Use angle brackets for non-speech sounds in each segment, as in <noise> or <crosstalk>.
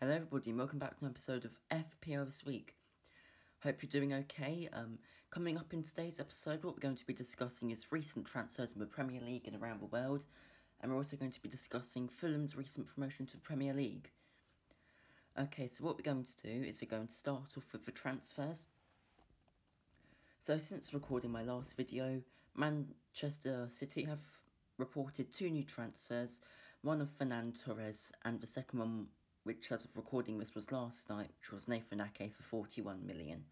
Hello everybody and welcome back to an episode of FPL this week. Hope you're doing okay. Um, coming up in today's episode, what we're going to be discussing is recent transfers in the Premier League and around the world, and we're also going to be discussing Fulham's recent promotion to the Premier League. Okay, so what we're going to do is we're going to start off with the transfers. So since recording my last video, Manchester City have reported two new transfers, one of Ferran Torres and the second one which as of recording this was last night, which was Nathan Ake for 41 million.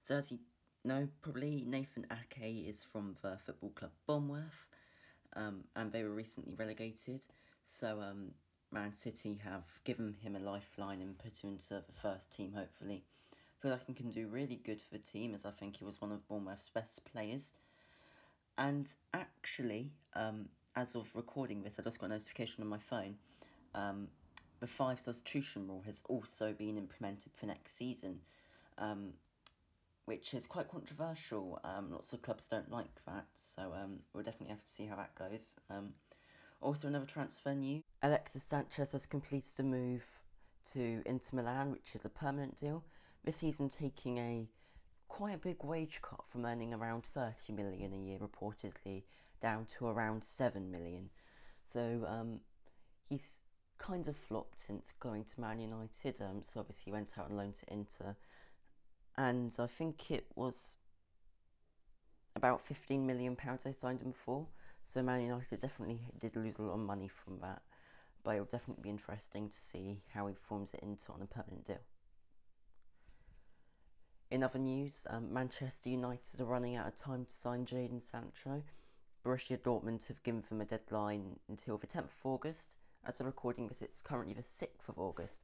So as you know, probably Nathan Ake is from the football club Bournemouth, um, and they were recently relegated. So um, Man City have given him a lifeline and put him into the first team. Hopefully, I feel like he can do really good for the team, as I think he was one of Bournemouth's best players. And actually, um, as of recording this, I just got a notification on my phone. Um, the five substitution rule has also been implemented for next season, um, which is quite controversial. Um, lots of clubs don't like that, so um, we'll definitely have to see how that goes. Um, also, another transfer news Alexis Sanchez has completed a move to Inter Milan, which is a permanent deal. This season, taking a quite a big wage cut from earning around 30 million a year, reportedly, down to around 7 million. So, um, he's kind of flopped since going to Man United. Um, so obviously he went out on loan to Inter, and I think it was about fifteen million pounds they signed him for. So Man United definitely did lose a lot of money from that, but it'll definitely be interesting to see how he performs it into on a permanent deal. In other news, um, Manchester United are running out of time to sign Jadon Sancho. Borussia Dortmund have given them a deadline until the 10th of August, as of recording this, it's currently the 6th of August,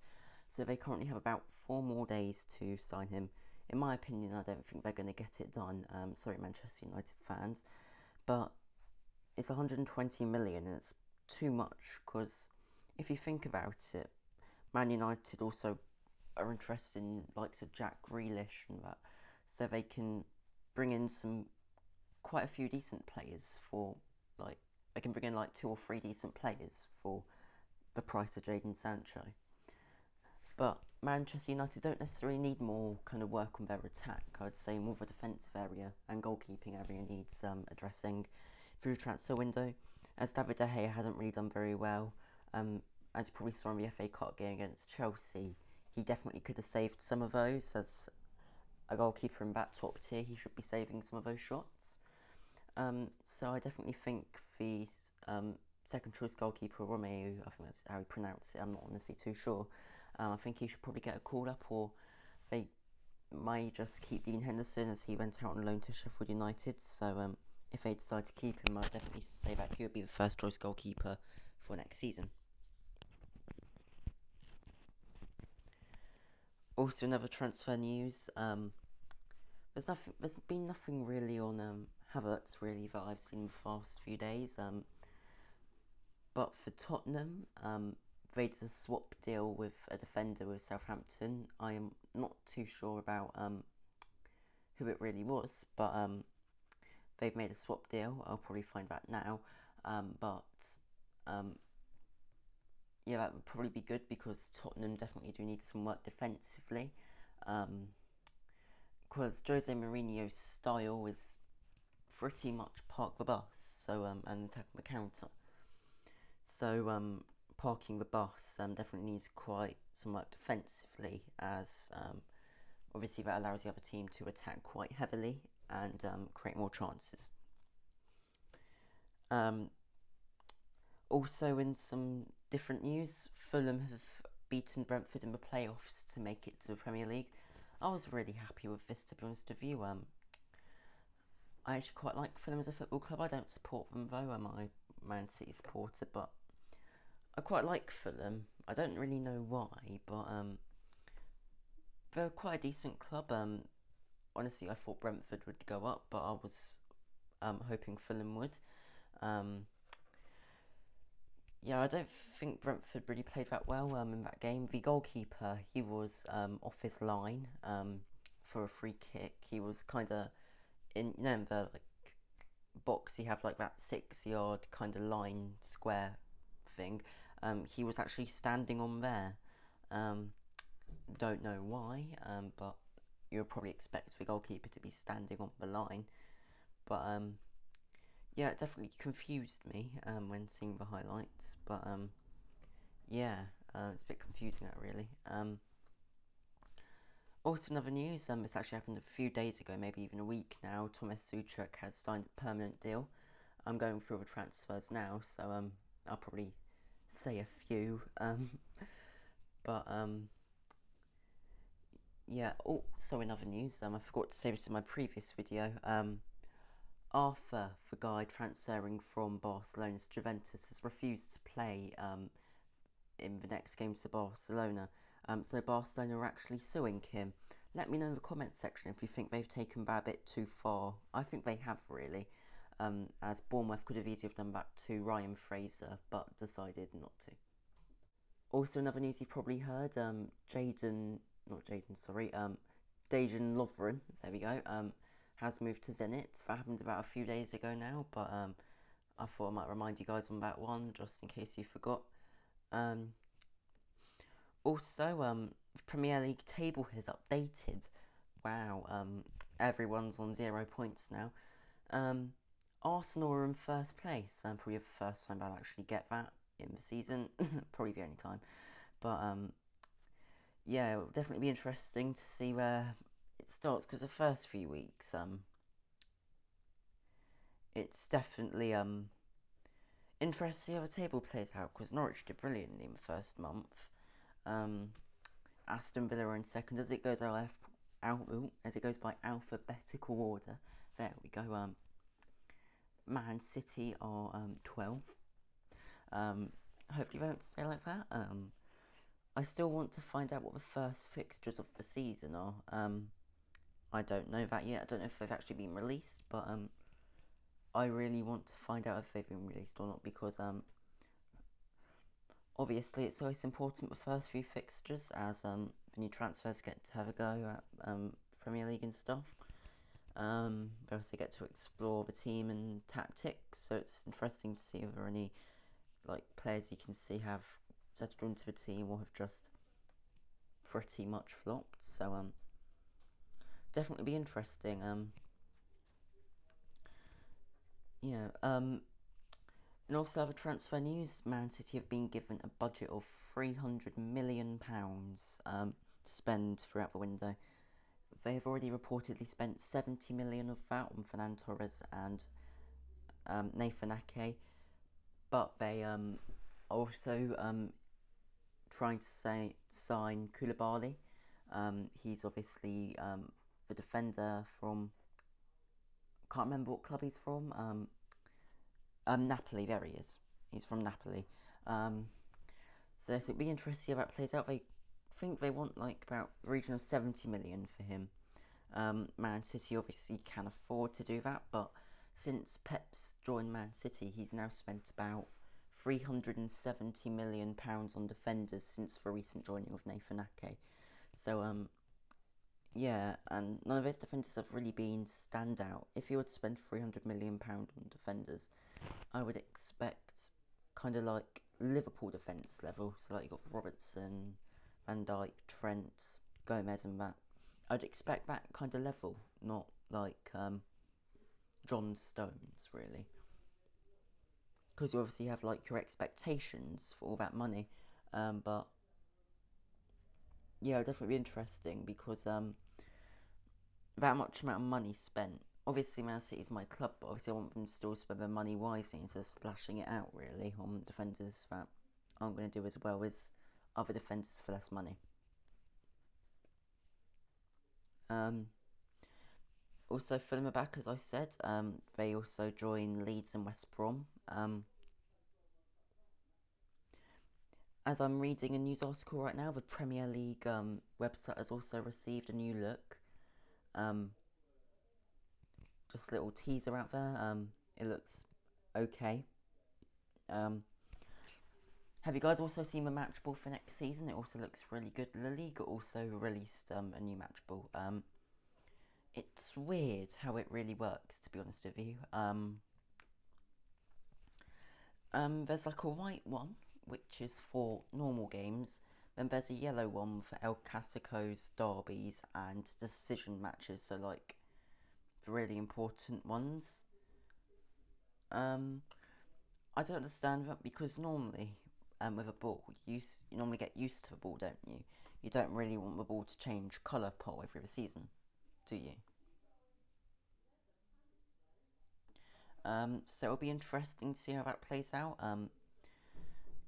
so they currently have about four more days to sign him. In my opinion, I don't think they're going to get it done. Um, sorry, Manchester United fans, but it's 120 million and it's too much because if you think about it, Man United also are interested in likes of Jack Grealish and that, so they can bring in some quite a few decent players for like they can bring in like two or three decent players for the price of Jadon Sancho. But Manchester United don't necessarily need more kind of work on their attack. I would say more of a defensive area and goalkeeping area needs um, addressing through transfer window. As David De Gea hasn't really done very well, um, as you probably saw in the FA Cup game against Chelsea, he definitely could have saved some of those. As a goalkeeper in that top tier, he should be saving some of those shots. Um, so I definitely think the um, second choice goalkeeper Romeo, I think that's how he pronounced it. I'm not honestly too sure. Um, I think he should probably get a call up, or they might just keep Dean Henderson as he went out on loan to Sheffield United. So um, if they decide to keep him, I'd definitely say that he would be the first choice goalkeeper for next season. Also, another transfer news. Um, there's nothing. There's been nothing really on um, Havertz really that I've seen the past few days. Um, but for Tottenham, um, they did a swap deal with a defender with Southampton. I am not too sure about um, who it really was, but um, they've made a swap deal. I'll probably find that now. Um, but um, yeah, that would probably be good because Tottenham definitely do need some work defensively. Um, because Jose Mourinho's style is pretty much park the bus, so um, and attack the counter. So um, parking the bus um, definitely needs quite some work defensively, as um, obviously that allows the other team to attack quite heavily and um, create more chances. Um, also, in some different news, Fulham have beaten Brentford in the playoffs to make it to the Premier League. I was really happy with this, to be honest with you. Um, I actually quite like Fulham as a football club. I don't support them though. I'm a Man City supporter, but I quite like Fulham. I don't really know why, but um, they're quite a decent club. Um, honestly, I thought Brentford would go up, but I was um, hoping Fulham would. Um, yeah, I don't think Brentford really played that well um, in that game. The goalkeeper, he was um, off his line um, for a free kick. He was kind of in, you know, in the like box. You have like that six yard kind of line square thing. Um, he was actually standing on there. Um, don't know why, um, but you'll probably expect the goalkeeper to be standing on the line. But um, yeah, it definitely confused me um, when seeing the highlights. But um, yeah, uh, it's a bit confusing, that really. Um, also, another news, um, this actually happened a few days ago, maybe even a week now. Thomas Soucek has signed a permanent deal. I'm going through the transfers now, so um, I'll probably say a few. Um, but um, yeah. Also, in other news, um, I forgot to say this in my previous video. Um, Arthur, the guy transferring from Barcelona to Juventus, has refused to play um, in the next game to Barcelona. Um, so Barcelona are actually suing him. Let me know in the comments section if you think they've taken that a bit too far. I think they have really, um, as Bournemouth could have easily have done back to Ryan Fraser, but decided not to. Also, another news you've probably heard, um, Jaden, not Jaden, sorry, um, Dejan Lovren, there we go, um, has moved to Zenit. That happened about a few days ago now, but um, I thought I might remind you guys on that one, just in case you forgot. Um, also, um, Premier League table has updated. Wow, um, everyone's on zero points now. Um, Arsenal are in first place, and probably the first time I'll actually get that in the season. <laughs> probably the only time, but um, yeah, it'll definitely be interesting to see where it starts because the first few weeks, um, it's definitely um interesting to see how the table plays out because Norwich did brilliantly in the first month. Um, Aston Villa are in second as it goes al- al- as it goes by alphabetical order. There we go. Um, Man City are um, 12th. Um, hopefully they won't stay like that. Um, I still want to find out what the first fixtures of the season are. Um, I don't know that yet. I don't know if they've actually been released, but um, I really want to find out if they've been released or not because um, obviously it's always important the first few fixtures as um, the new transfers get to have a go at um, Premier League and stuff. Um, they also get to explore the team and tactics, so it's interesting to see if there are any like players you can see have settled into the team or have just pretty much flopped. So um, definitely be interesting. Um, yeah. Um, and also other transfer news: Man City have been given a budget of three hundred million pounds um, to spend throughout the window. They have already reportedly spent seventy million of that on Ferran Torres and um, Nathan Ake, but they um, also um, trying to say sign Koulibaly. Um, he's obviously um, the defender from. Can't remember what club he's from. Um, um, Napoli, there he is. He's from Napoli. Um, so it'll be interesting to see how that plays out. They think they want like about region of 70 million for him. Um, Man City obviously can afford to do that, but since Pep's joined Man City, he's now spent about 370 million pounds on defenders since the recent joining of Nathan Ake. So um, yeah, and none of his defenders have really been standout. If you were to spend 300 million pound on defenders, I would expect kind of like Liverpool defence level. So like you got Robertson, Van Dijk, Trent, Gomez, and that. I'd expect that kind of level, not like um, John Stones really. Because you obviously have like your expectations for all that money, um, but yeah, definitely be interesting because um, that much amount of money spent obviously Man City is my club, but obviously I want them to still spend their money wisely instead of splashing it out really on defenders that aren't going to do as well as other defenders for less money. Um, also, Fulham are back, as I said. Um, they also join Leeds and West Brom. Um, as I'm reading a news article right now, the Premier League um, website has also received a new look. Um, just a little teaser out there. Um, it looks okay. Um, have you guys also seen the match ball for next season? It also looks really good. La Liga also released um, a new match ball. Um, it's weird how it really works, to be honest with you. Um, um, there's like a white one, which is for normal games. Then there's a yellow one for El Clasico's derbies and decision matches, so like the really important ones. Um, I don't understand that because normally, um, with a ball, you, you normally get used to the ball, don't you? You don't really want the ball to change colour pole every season, do you? Um, so it'll be interesting to see how that plays out. Um,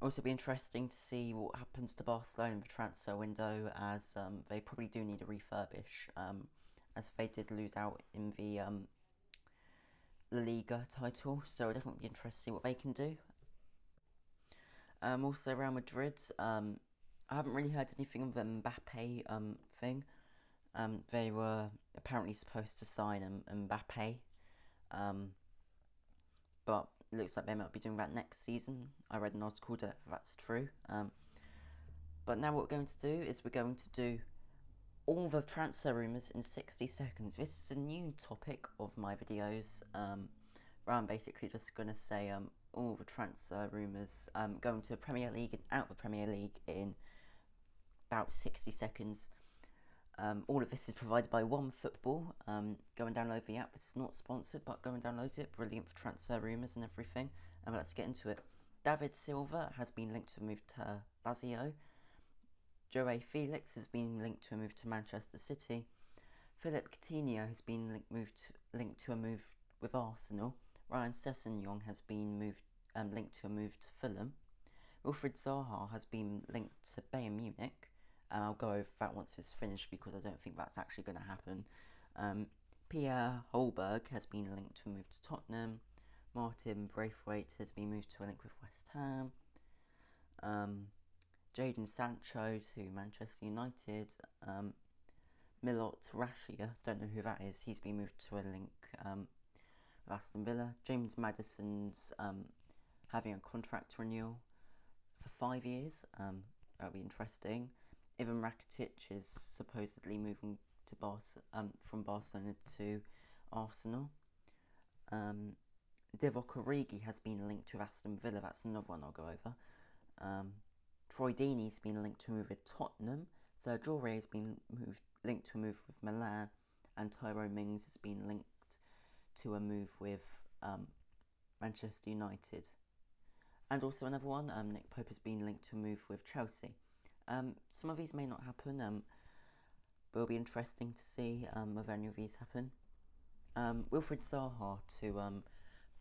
also be interesting to see what happens to Barcelona in the transfer window, as um, they probably do need a refurbish, um, as they did lose out in the um, La Liga title. So it'll definitely be interesting to see what they can do. Um, also, Real Madrid. Um, I haven't really heard anything of the Mbappe um, thing. Um, they were apparently supposed to sign um, Mbappe. Um, but it looks like they might be doing that next season. I read an article that that's true. Um, but now what we're going to do is we're going to do all the transfer rumours in 60 seconds. This is a new topic of my videos, um, where I'm basically just going to say um, all the transfer rumours um, going to the Premier League and out the Premier League in about 60 seconds. Um, all of this is provided by One Football. Um, go and download the app. This is not sponsored, but go and download it. Brilliant for transfer rumours and everything. And let's get into it. David Silva has been linked to a move to Lazio. Joao Felix has been linked to a move to Manchester City. Philippe Coutinho has been linked, moved linked to a move with Arsenal. Ryan Sessegnon has been moved um, linked to a move to Fulham. Wilfried Zaha has been linked to Bayern Munich and I'll go over that once it's finished because I don't think that's actually going to happen. Um, Pierre Holberg has been linked to a move to Tottenham. Martin Braithwaite has been moved to a link with West Ham. Um, Jadon Sancho to Manchester United. Um, Milot Rashica, don't know who that is, he's been moved to a link um, with Aston Villa. James Maddison's um, having a contract renewal for five years, um, that'll be interesting. Ivan Rakitic is supposedly moving to Bar- um, from Barcelona to Arsenal. Um, Divock Origi has been linked to Aston Villa. That's another one I'll go over. Um, Troy Deeney's been linked to a move with Tottenham. Sergio has been moved, linked to a move with Milan, and Tyrone Mings has been linked to a move with um, Manchester United. And also another one, um, Nick Pope has been linked to a move with Chelsea. Um, some of these may not happen, um, but it'll be interesting to see um, if any of these happen. Um, Wilfried Zaha to um,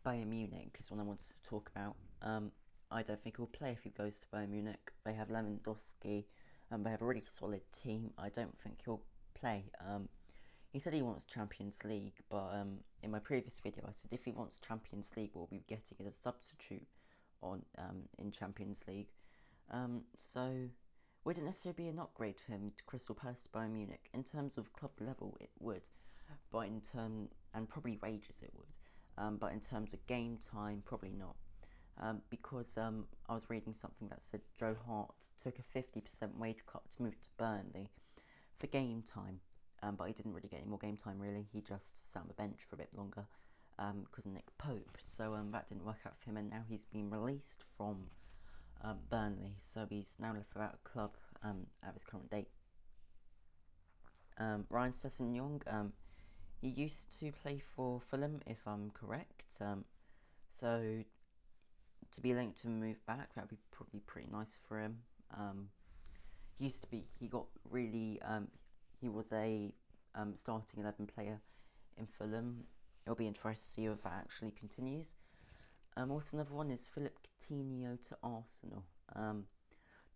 Bayern Munich is one I wanted to talk about. Um, I don't think he'll play if he goes to Bayern Munich. They have Lewandowski, and they have a really solid team. I don't think he'll play. Um, he said he wants Champions League, but um, in my previous video I said if he wants Champions League, we'll be getting as a substitute on um, in Champions League. Um, so wouldn't necessarily be an upgrade for him to Crystal Palace to Bayern Munich. In terms of club level, it would, but in term and probably wages, it would. Um, but in terms of game time, probably not. Um, because um, I was reading something that said Joe Hart took a 50% wage cut to move to Burnley for game time, um, but he didn't really get any more game time, really. He just sat on the bench for a bit longer because um, of Nick Pope. So um, that didn't work out for him, and now he's been released from um, Burnley, so he's now left without a club um, at his current date. Um, Ryan Sessegnon, um, he used to play for Fulham, if I'm correct. Um, so to be linked to move back, that'd be probably pretty nice for him. Um, he used to be, he got really, um, he was a um, starting 11 player in Fulham. It'll be interesting to see if that actually continues. Um, also, another one is Philippe Coutinho to Arsenal. Um,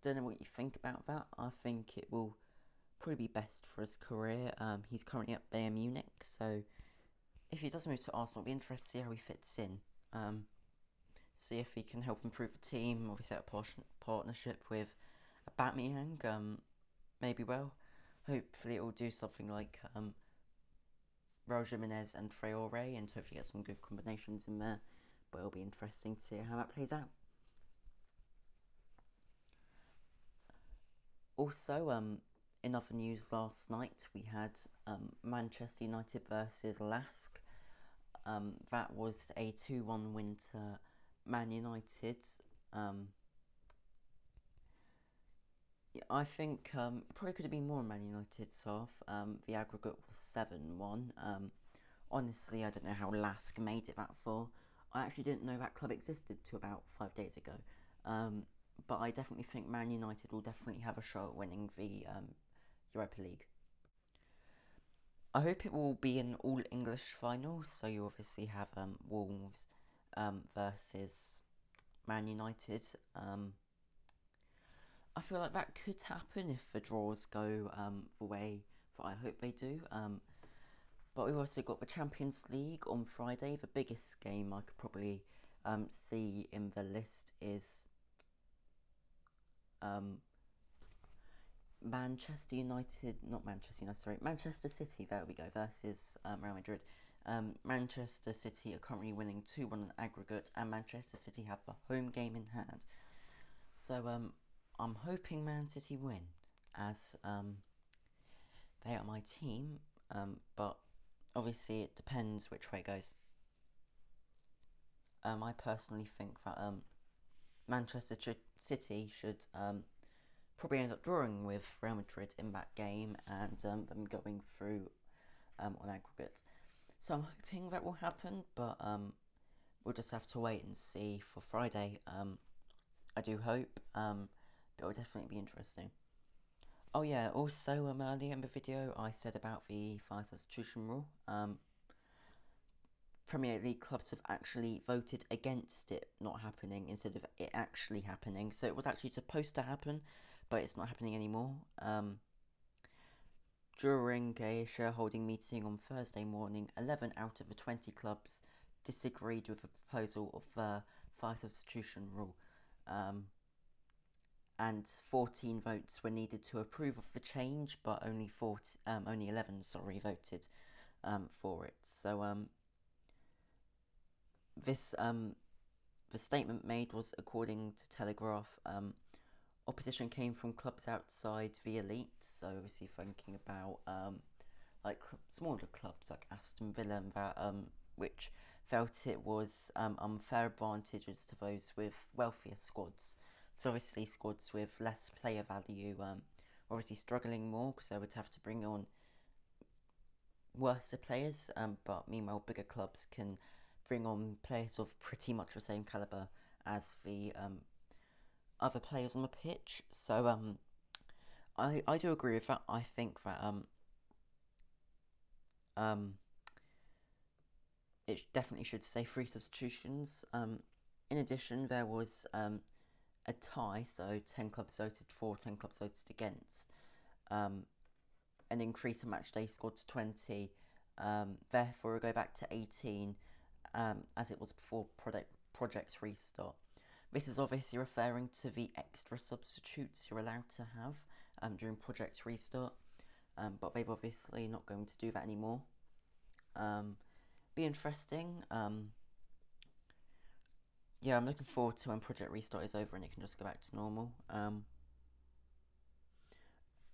don't know what you think about that. I think it will probably be best for his career. Um, he's currently at Bayern Munich, so if he does move to Arsenal, it'll be interesting to see how he fits in. Um, see if he can help improve the team. Obviously, a partnership with Aubameyang, um, maybe well. Hopefully, it will do something like um, Raul Jimenez and Traore, and hopefully get some good combinations in there but it'll be interesting to see how that plays out. Also, um, in other news last night, we had um, Manchester United versus Lask. Um, that was a 2 1 win to Man United. Um, Yeah, I think um, it probably could have been more Man United's half. Um, the aggregate was 7 1. Um, honestly, I don't know how Lask made it that far. I actually didn't know that club existed to about five days ago. Um, but I definitely think Man United will definitely have a shot at winning the um, Europa League. I hope it will be an all English final, so you obviously have um, Wolves um, versus Man United. Um, I feel like that could happen if the draws go um, the way that I hope they do. Um, but we've also got the Champions League on Friday. The biggest game I could probably um, see in the list is um, Manchester United, not Manchester United, sorry, Manchester City, there we go, versus um, Real Madrid. Um, Manchester City are currently winning 2 1 on aggregate, and Manchester City have the home game in hand. So um, I'm hoping Man City win, as um, they are my team, um, but obviously it depends which way it goes. Um, I personally think that um, Manchester City should um, probably end up drawing with Real Madrid in that game and um, them going through um, on aggregate. So I'm hoping that will happen, but um, we'll just have to wait and see for Friday. Um, I do hope, um, it will definitely be interesting. Oh yeah, also um, earlier in the video I said about the fire substitution rule. Um, Premier League clubs have actually voted against it not happening instead of it actually happening. So it was actually supposed to happen, but it's not happening anymore. Um, during a shareholding meeting on Thursday morning, 11 out of the 20 clubs disagreed with the proposal of the fire substitution rule. Um, and 14 votes were needed to approve of the change, but only 40, um, only 11 sorry voted um, for it. So um, this um, the statement made was according to Telegraph. Um, opposition came from clubs outside the elite, so obviously thinking about um, like smaller clubs like Aston Villa and that, um, which felt it was um, unfair advantages to those with wealthier squads. So obviously squads with less player value, um, obviously struggling more because they would have to bring on worse players. Um, but meanwhile, bigger clubs can bring on players of pretty much the same caliber as the um, other players on the pitch. So um, I I do agree with that. I think that um um it definitely should say three substitutions. Um, in addition, there was um a tie, so ten clubs voted for, ten clubs voted against. Um, an increase in match day squad to twenty. Um, therefore, go back to eighteen, um, as it was before project project restart. This is obviously referring to the extra substitutes you're allowed to have um, during Project Restart, um, but they've obviously not going to do that anymore. Um, be interesting. Um, yeah, I'm looking forward to when Project Restart is over and it can just go back to normal. Um,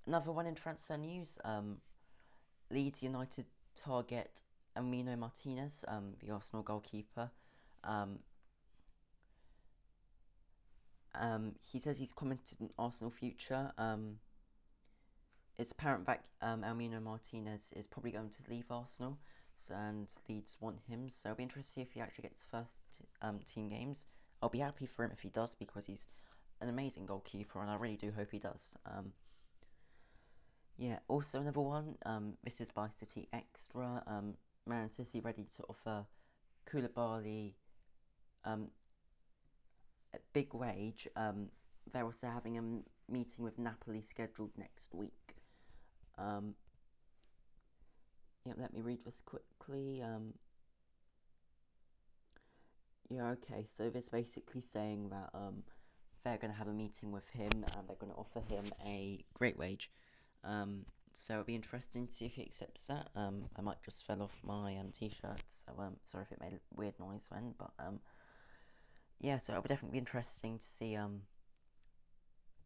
another one in transfer news. Um, Leeds United target Emiliano Martinez, um, the Arsenal goalkeeper. Um, um, he says he's commented on Arsenal future. Um, it's apparent that um, Emiliano Martinez is probably going to leave Arsenal, and Leeds want him. So it'll be interesting if he actually gets first um, team games. I'll be happy for him if he does because he's an amazing goalkeeper, and I really do hope he does. Um, yeah. Also, another one. Um, this is by City Extra. Um, Man City ready to offer Koulibaly um, a big wage. Um, they're also having a meeting with Napoli scheduled next week. Um, yeah, let me read this quickly. Um, yeah, okay, so this basically saying that um, they're going to have a meeting with him and they're going to offer him a great wage. Um, so it'll be interesting to see if he accepts that. Um, I might just fell off my um, t-shirt, so um, sorry if it made a weird noise then, but um, yeah, so it would definitely be interesting to see um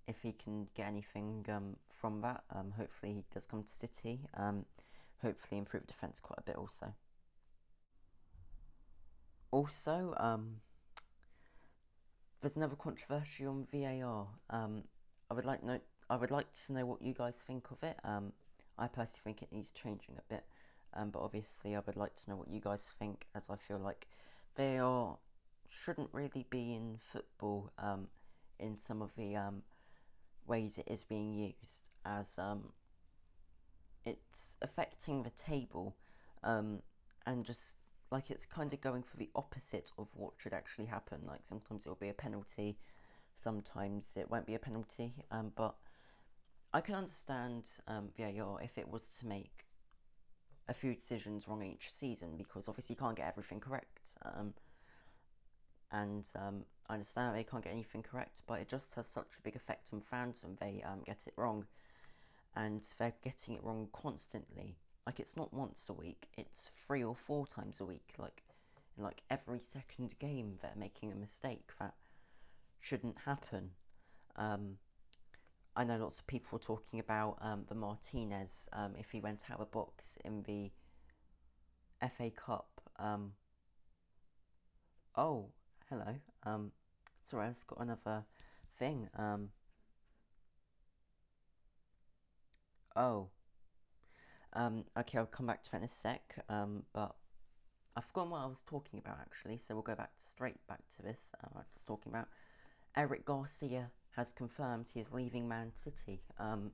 if he can get anything um from that. Um, hopefully he does come to City. Um, hopefully improve defence quite a bit also. Also, um, there's another controversy on VAR. Um, I would like note. I would like to know what you guys think of it. Um, I personally think it needs changing a bit, um, but obviously I would like to know what you guys think, as I feel like are shouldn't really be in football um, in some of the um, ways it is being used, as um, it's affecting the table um, and just like it's kind of going for the opposite of what should actually happen. Like sometimes it'll be a penalty, sometimes it won't be a penalty, um, but I can understand um, VAR if it was to make a few decisions wrong each season because obviously you can't get everything correct. Um, and um, I understand they can't get anything correct, but it just has such a big effect on fans when they um, get it wrong, and they're getting it wrong constantly. Like it's not once a week; it's three or four times a week. Like like every second game, they're making a mistake that shouldn't happen. Um, I know lots of people are talking about um, the Martinez um, if he went out of box in the FA Cup. Um, oh, hello. Um, sorry, I've got another thing. Um, oh. Um, okay, I'll come back to that in a sec. Um, but I've forgotten what I was talking about actually, so we'll go back straight back to this. Um, I was talking about Eric Garcia has confirmed he is leaving Man City. Um,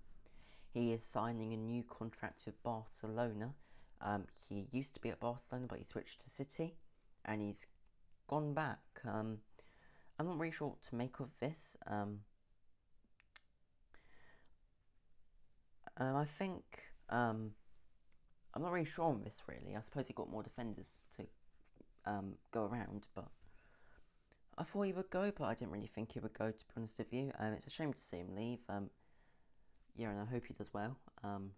he is signing a new contract with Barcelona. Um, he used to be at Barcelona, but he switched to City, and he's gone back. Um, I'm not really sure what to make of this. Um, um, I think um, I'm not really sure on this. Really, I suppose he got more defenders to um, go around, but I thought he would go, but I didn't really think he would go. To be honest with you, um, it's a shame to see him leave. Um, yeah, and I hope he does well. Um,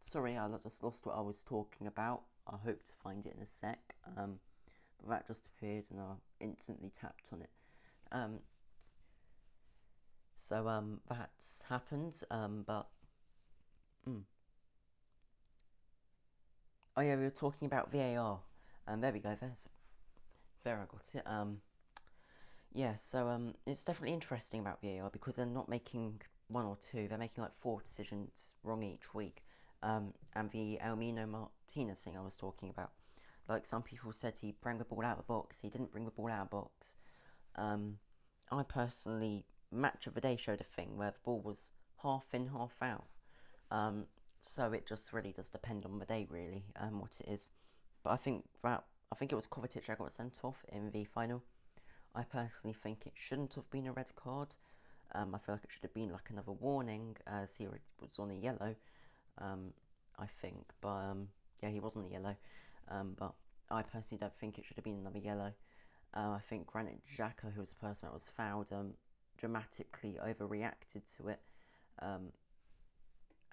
sorry, I just lost what I was talking about. I hope to find it in a sec. Um, but that just appeared and I instantly tapped on it. Um, so um, that's happened, um, but mm. oh yeah, we were talking about VAR, and um, there we go. There's there I got it. Um, yeah, so um, it's definitely interesting about VAR because they're not making one or two; they're making like four decisions wrong each week. Um, and the Emiliano Martinez thing I was talking about like some people said, he bring the ball out of the box. He didn't bring the ball out of the box. Um, I personally, match of the day showed a thing where the ball was half in, half out. Um, so it just really does depend on the day, really, um, what it is. But I think that I think it was Kovacic that got sent off in the final. I personally think it shouldn't have been a red card. Um, I feel like it should have been like another warning, as he was on yellow. Um, I think, but um, yeah, he wasn't a yellow. Um, but I personally don't think it should have been another yellow. Uh, I think Granit Xhaka, who was the person that was fouled, um, dramatically overreacted to it.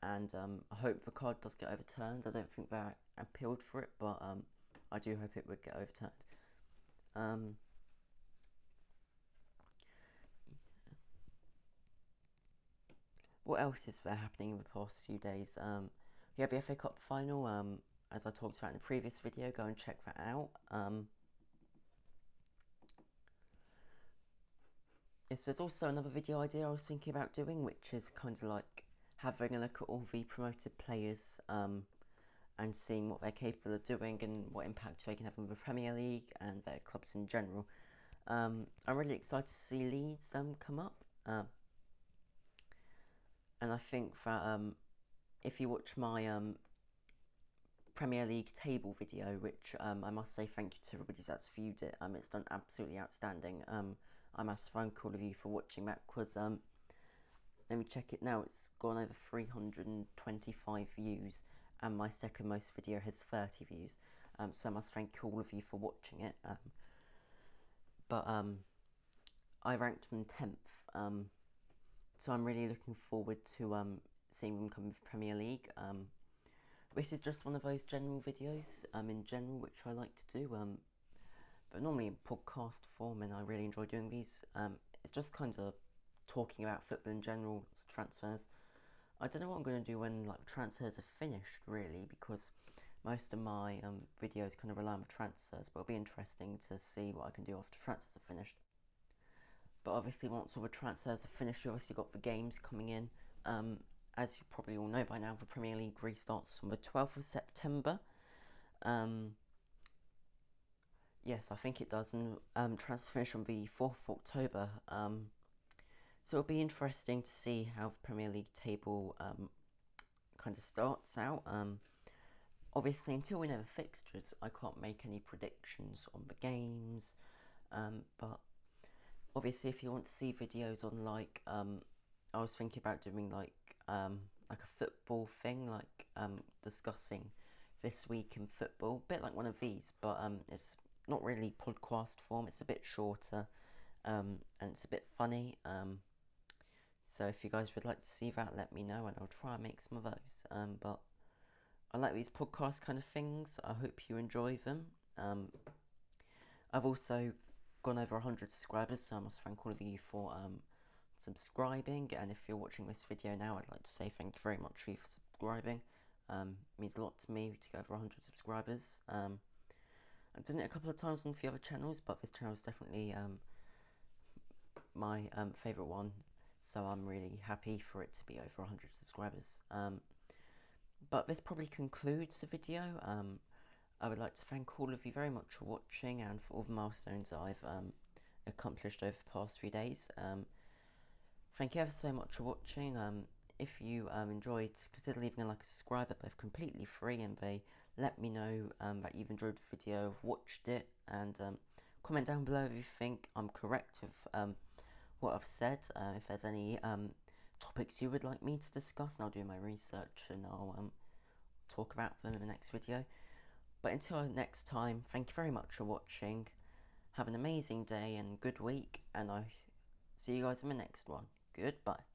And um, I hope the card does get overturned. I don't think they appealed for it, but um, I do hope it would get overturned. Um, what else is there happening in the past few days? Um, we have the FA Cup final. Um, as I talked about in the previous video, go and check that out. Um, yes, there's also another video idea I was thinking about doing, which is kind of like having a look at all the promoted players um, and seeing what they're capable of doing and what impact they can have on the Premier League and their clubs in general. Um, I'm really excited to see Leeds um, come up. Uh, and I think that um, if you watch my um, Premier League table video, which um, I must say thank you to everybody that's viewed it. Um, it's done absolutely outstanding. Um, I must thank all of you for watching that because um, let me check it now. It's gone over 325 views, and my second most video has 30 views. Um, so I must thank all of you for watching it. Um, but um, I ranked them 10th. Um, so I'm really looking forward to um, seeing them come with Premier League. Um, this is just one of those general videos in general which I like to do but normally in podcast form and I really enjoy doing these it's just kind of talking about football in general transfers I don't know what I'm going to do when like transfers are finished really because most of my um, videos kind of rely on transfers but it'll be interesting to see what I can do after transfers are finished but obviously once all the transfers are finished we obviously got the games coming in Um, as you probably all know by now, the Premier League restarts on the 12th of September. Um, yes, I think it does, and um, transfer finish on the 4th of October. So it'll be interesting to see how the Premier League table um, kind of starts out. Um, obviously, until we know the fixtures, I can't make any predictions on the games. Um, but obviously, if you want to see videos on like, um, I was thinking about doing like um, like a football thing, like um, discussing this week in football, a bit like one of these, but um, it's not really podcast form. It's a bit shorter, um, and it's a bit funny. Um, so if you guys would like to see that, let me know, and I'll try and make some of those. Um, but I like these podcast kind of things. I hope you enjoy them. Um, I've also gone over 100 subscribers, so I must thank all of you for um, subscribing. And if you're watching this video now, I'd like to say thank you very much for subscribing. Um, it means a lot to me to go over 100 subscribers. Um, I've done it a couple of times on a few other channels, but this channel is definitely um, my um, favourite one. So I'm really happy for it to be over 100 subscribers. Um, but this probably concludes the video. Um, I would like to thank all of you very much for watching and for all the milestones I've um, accomplished over the past few days. Um, thank you ever so much for watching. Um, if you um, enjoyed, consider leaving a like and subscribe. They're both completely free and they let me know um, that you've enjoyed the video, have watched it, and comment down below if you think I'm correct with um, what I've said. Uh, if there's any um, topics you would like me to discuss, and I'll do my research and I'll um, talk about them in the next video. But until next time, thank you very much for watching. Have an amazing day and good week, and I see you guys in the next one. Goodbye.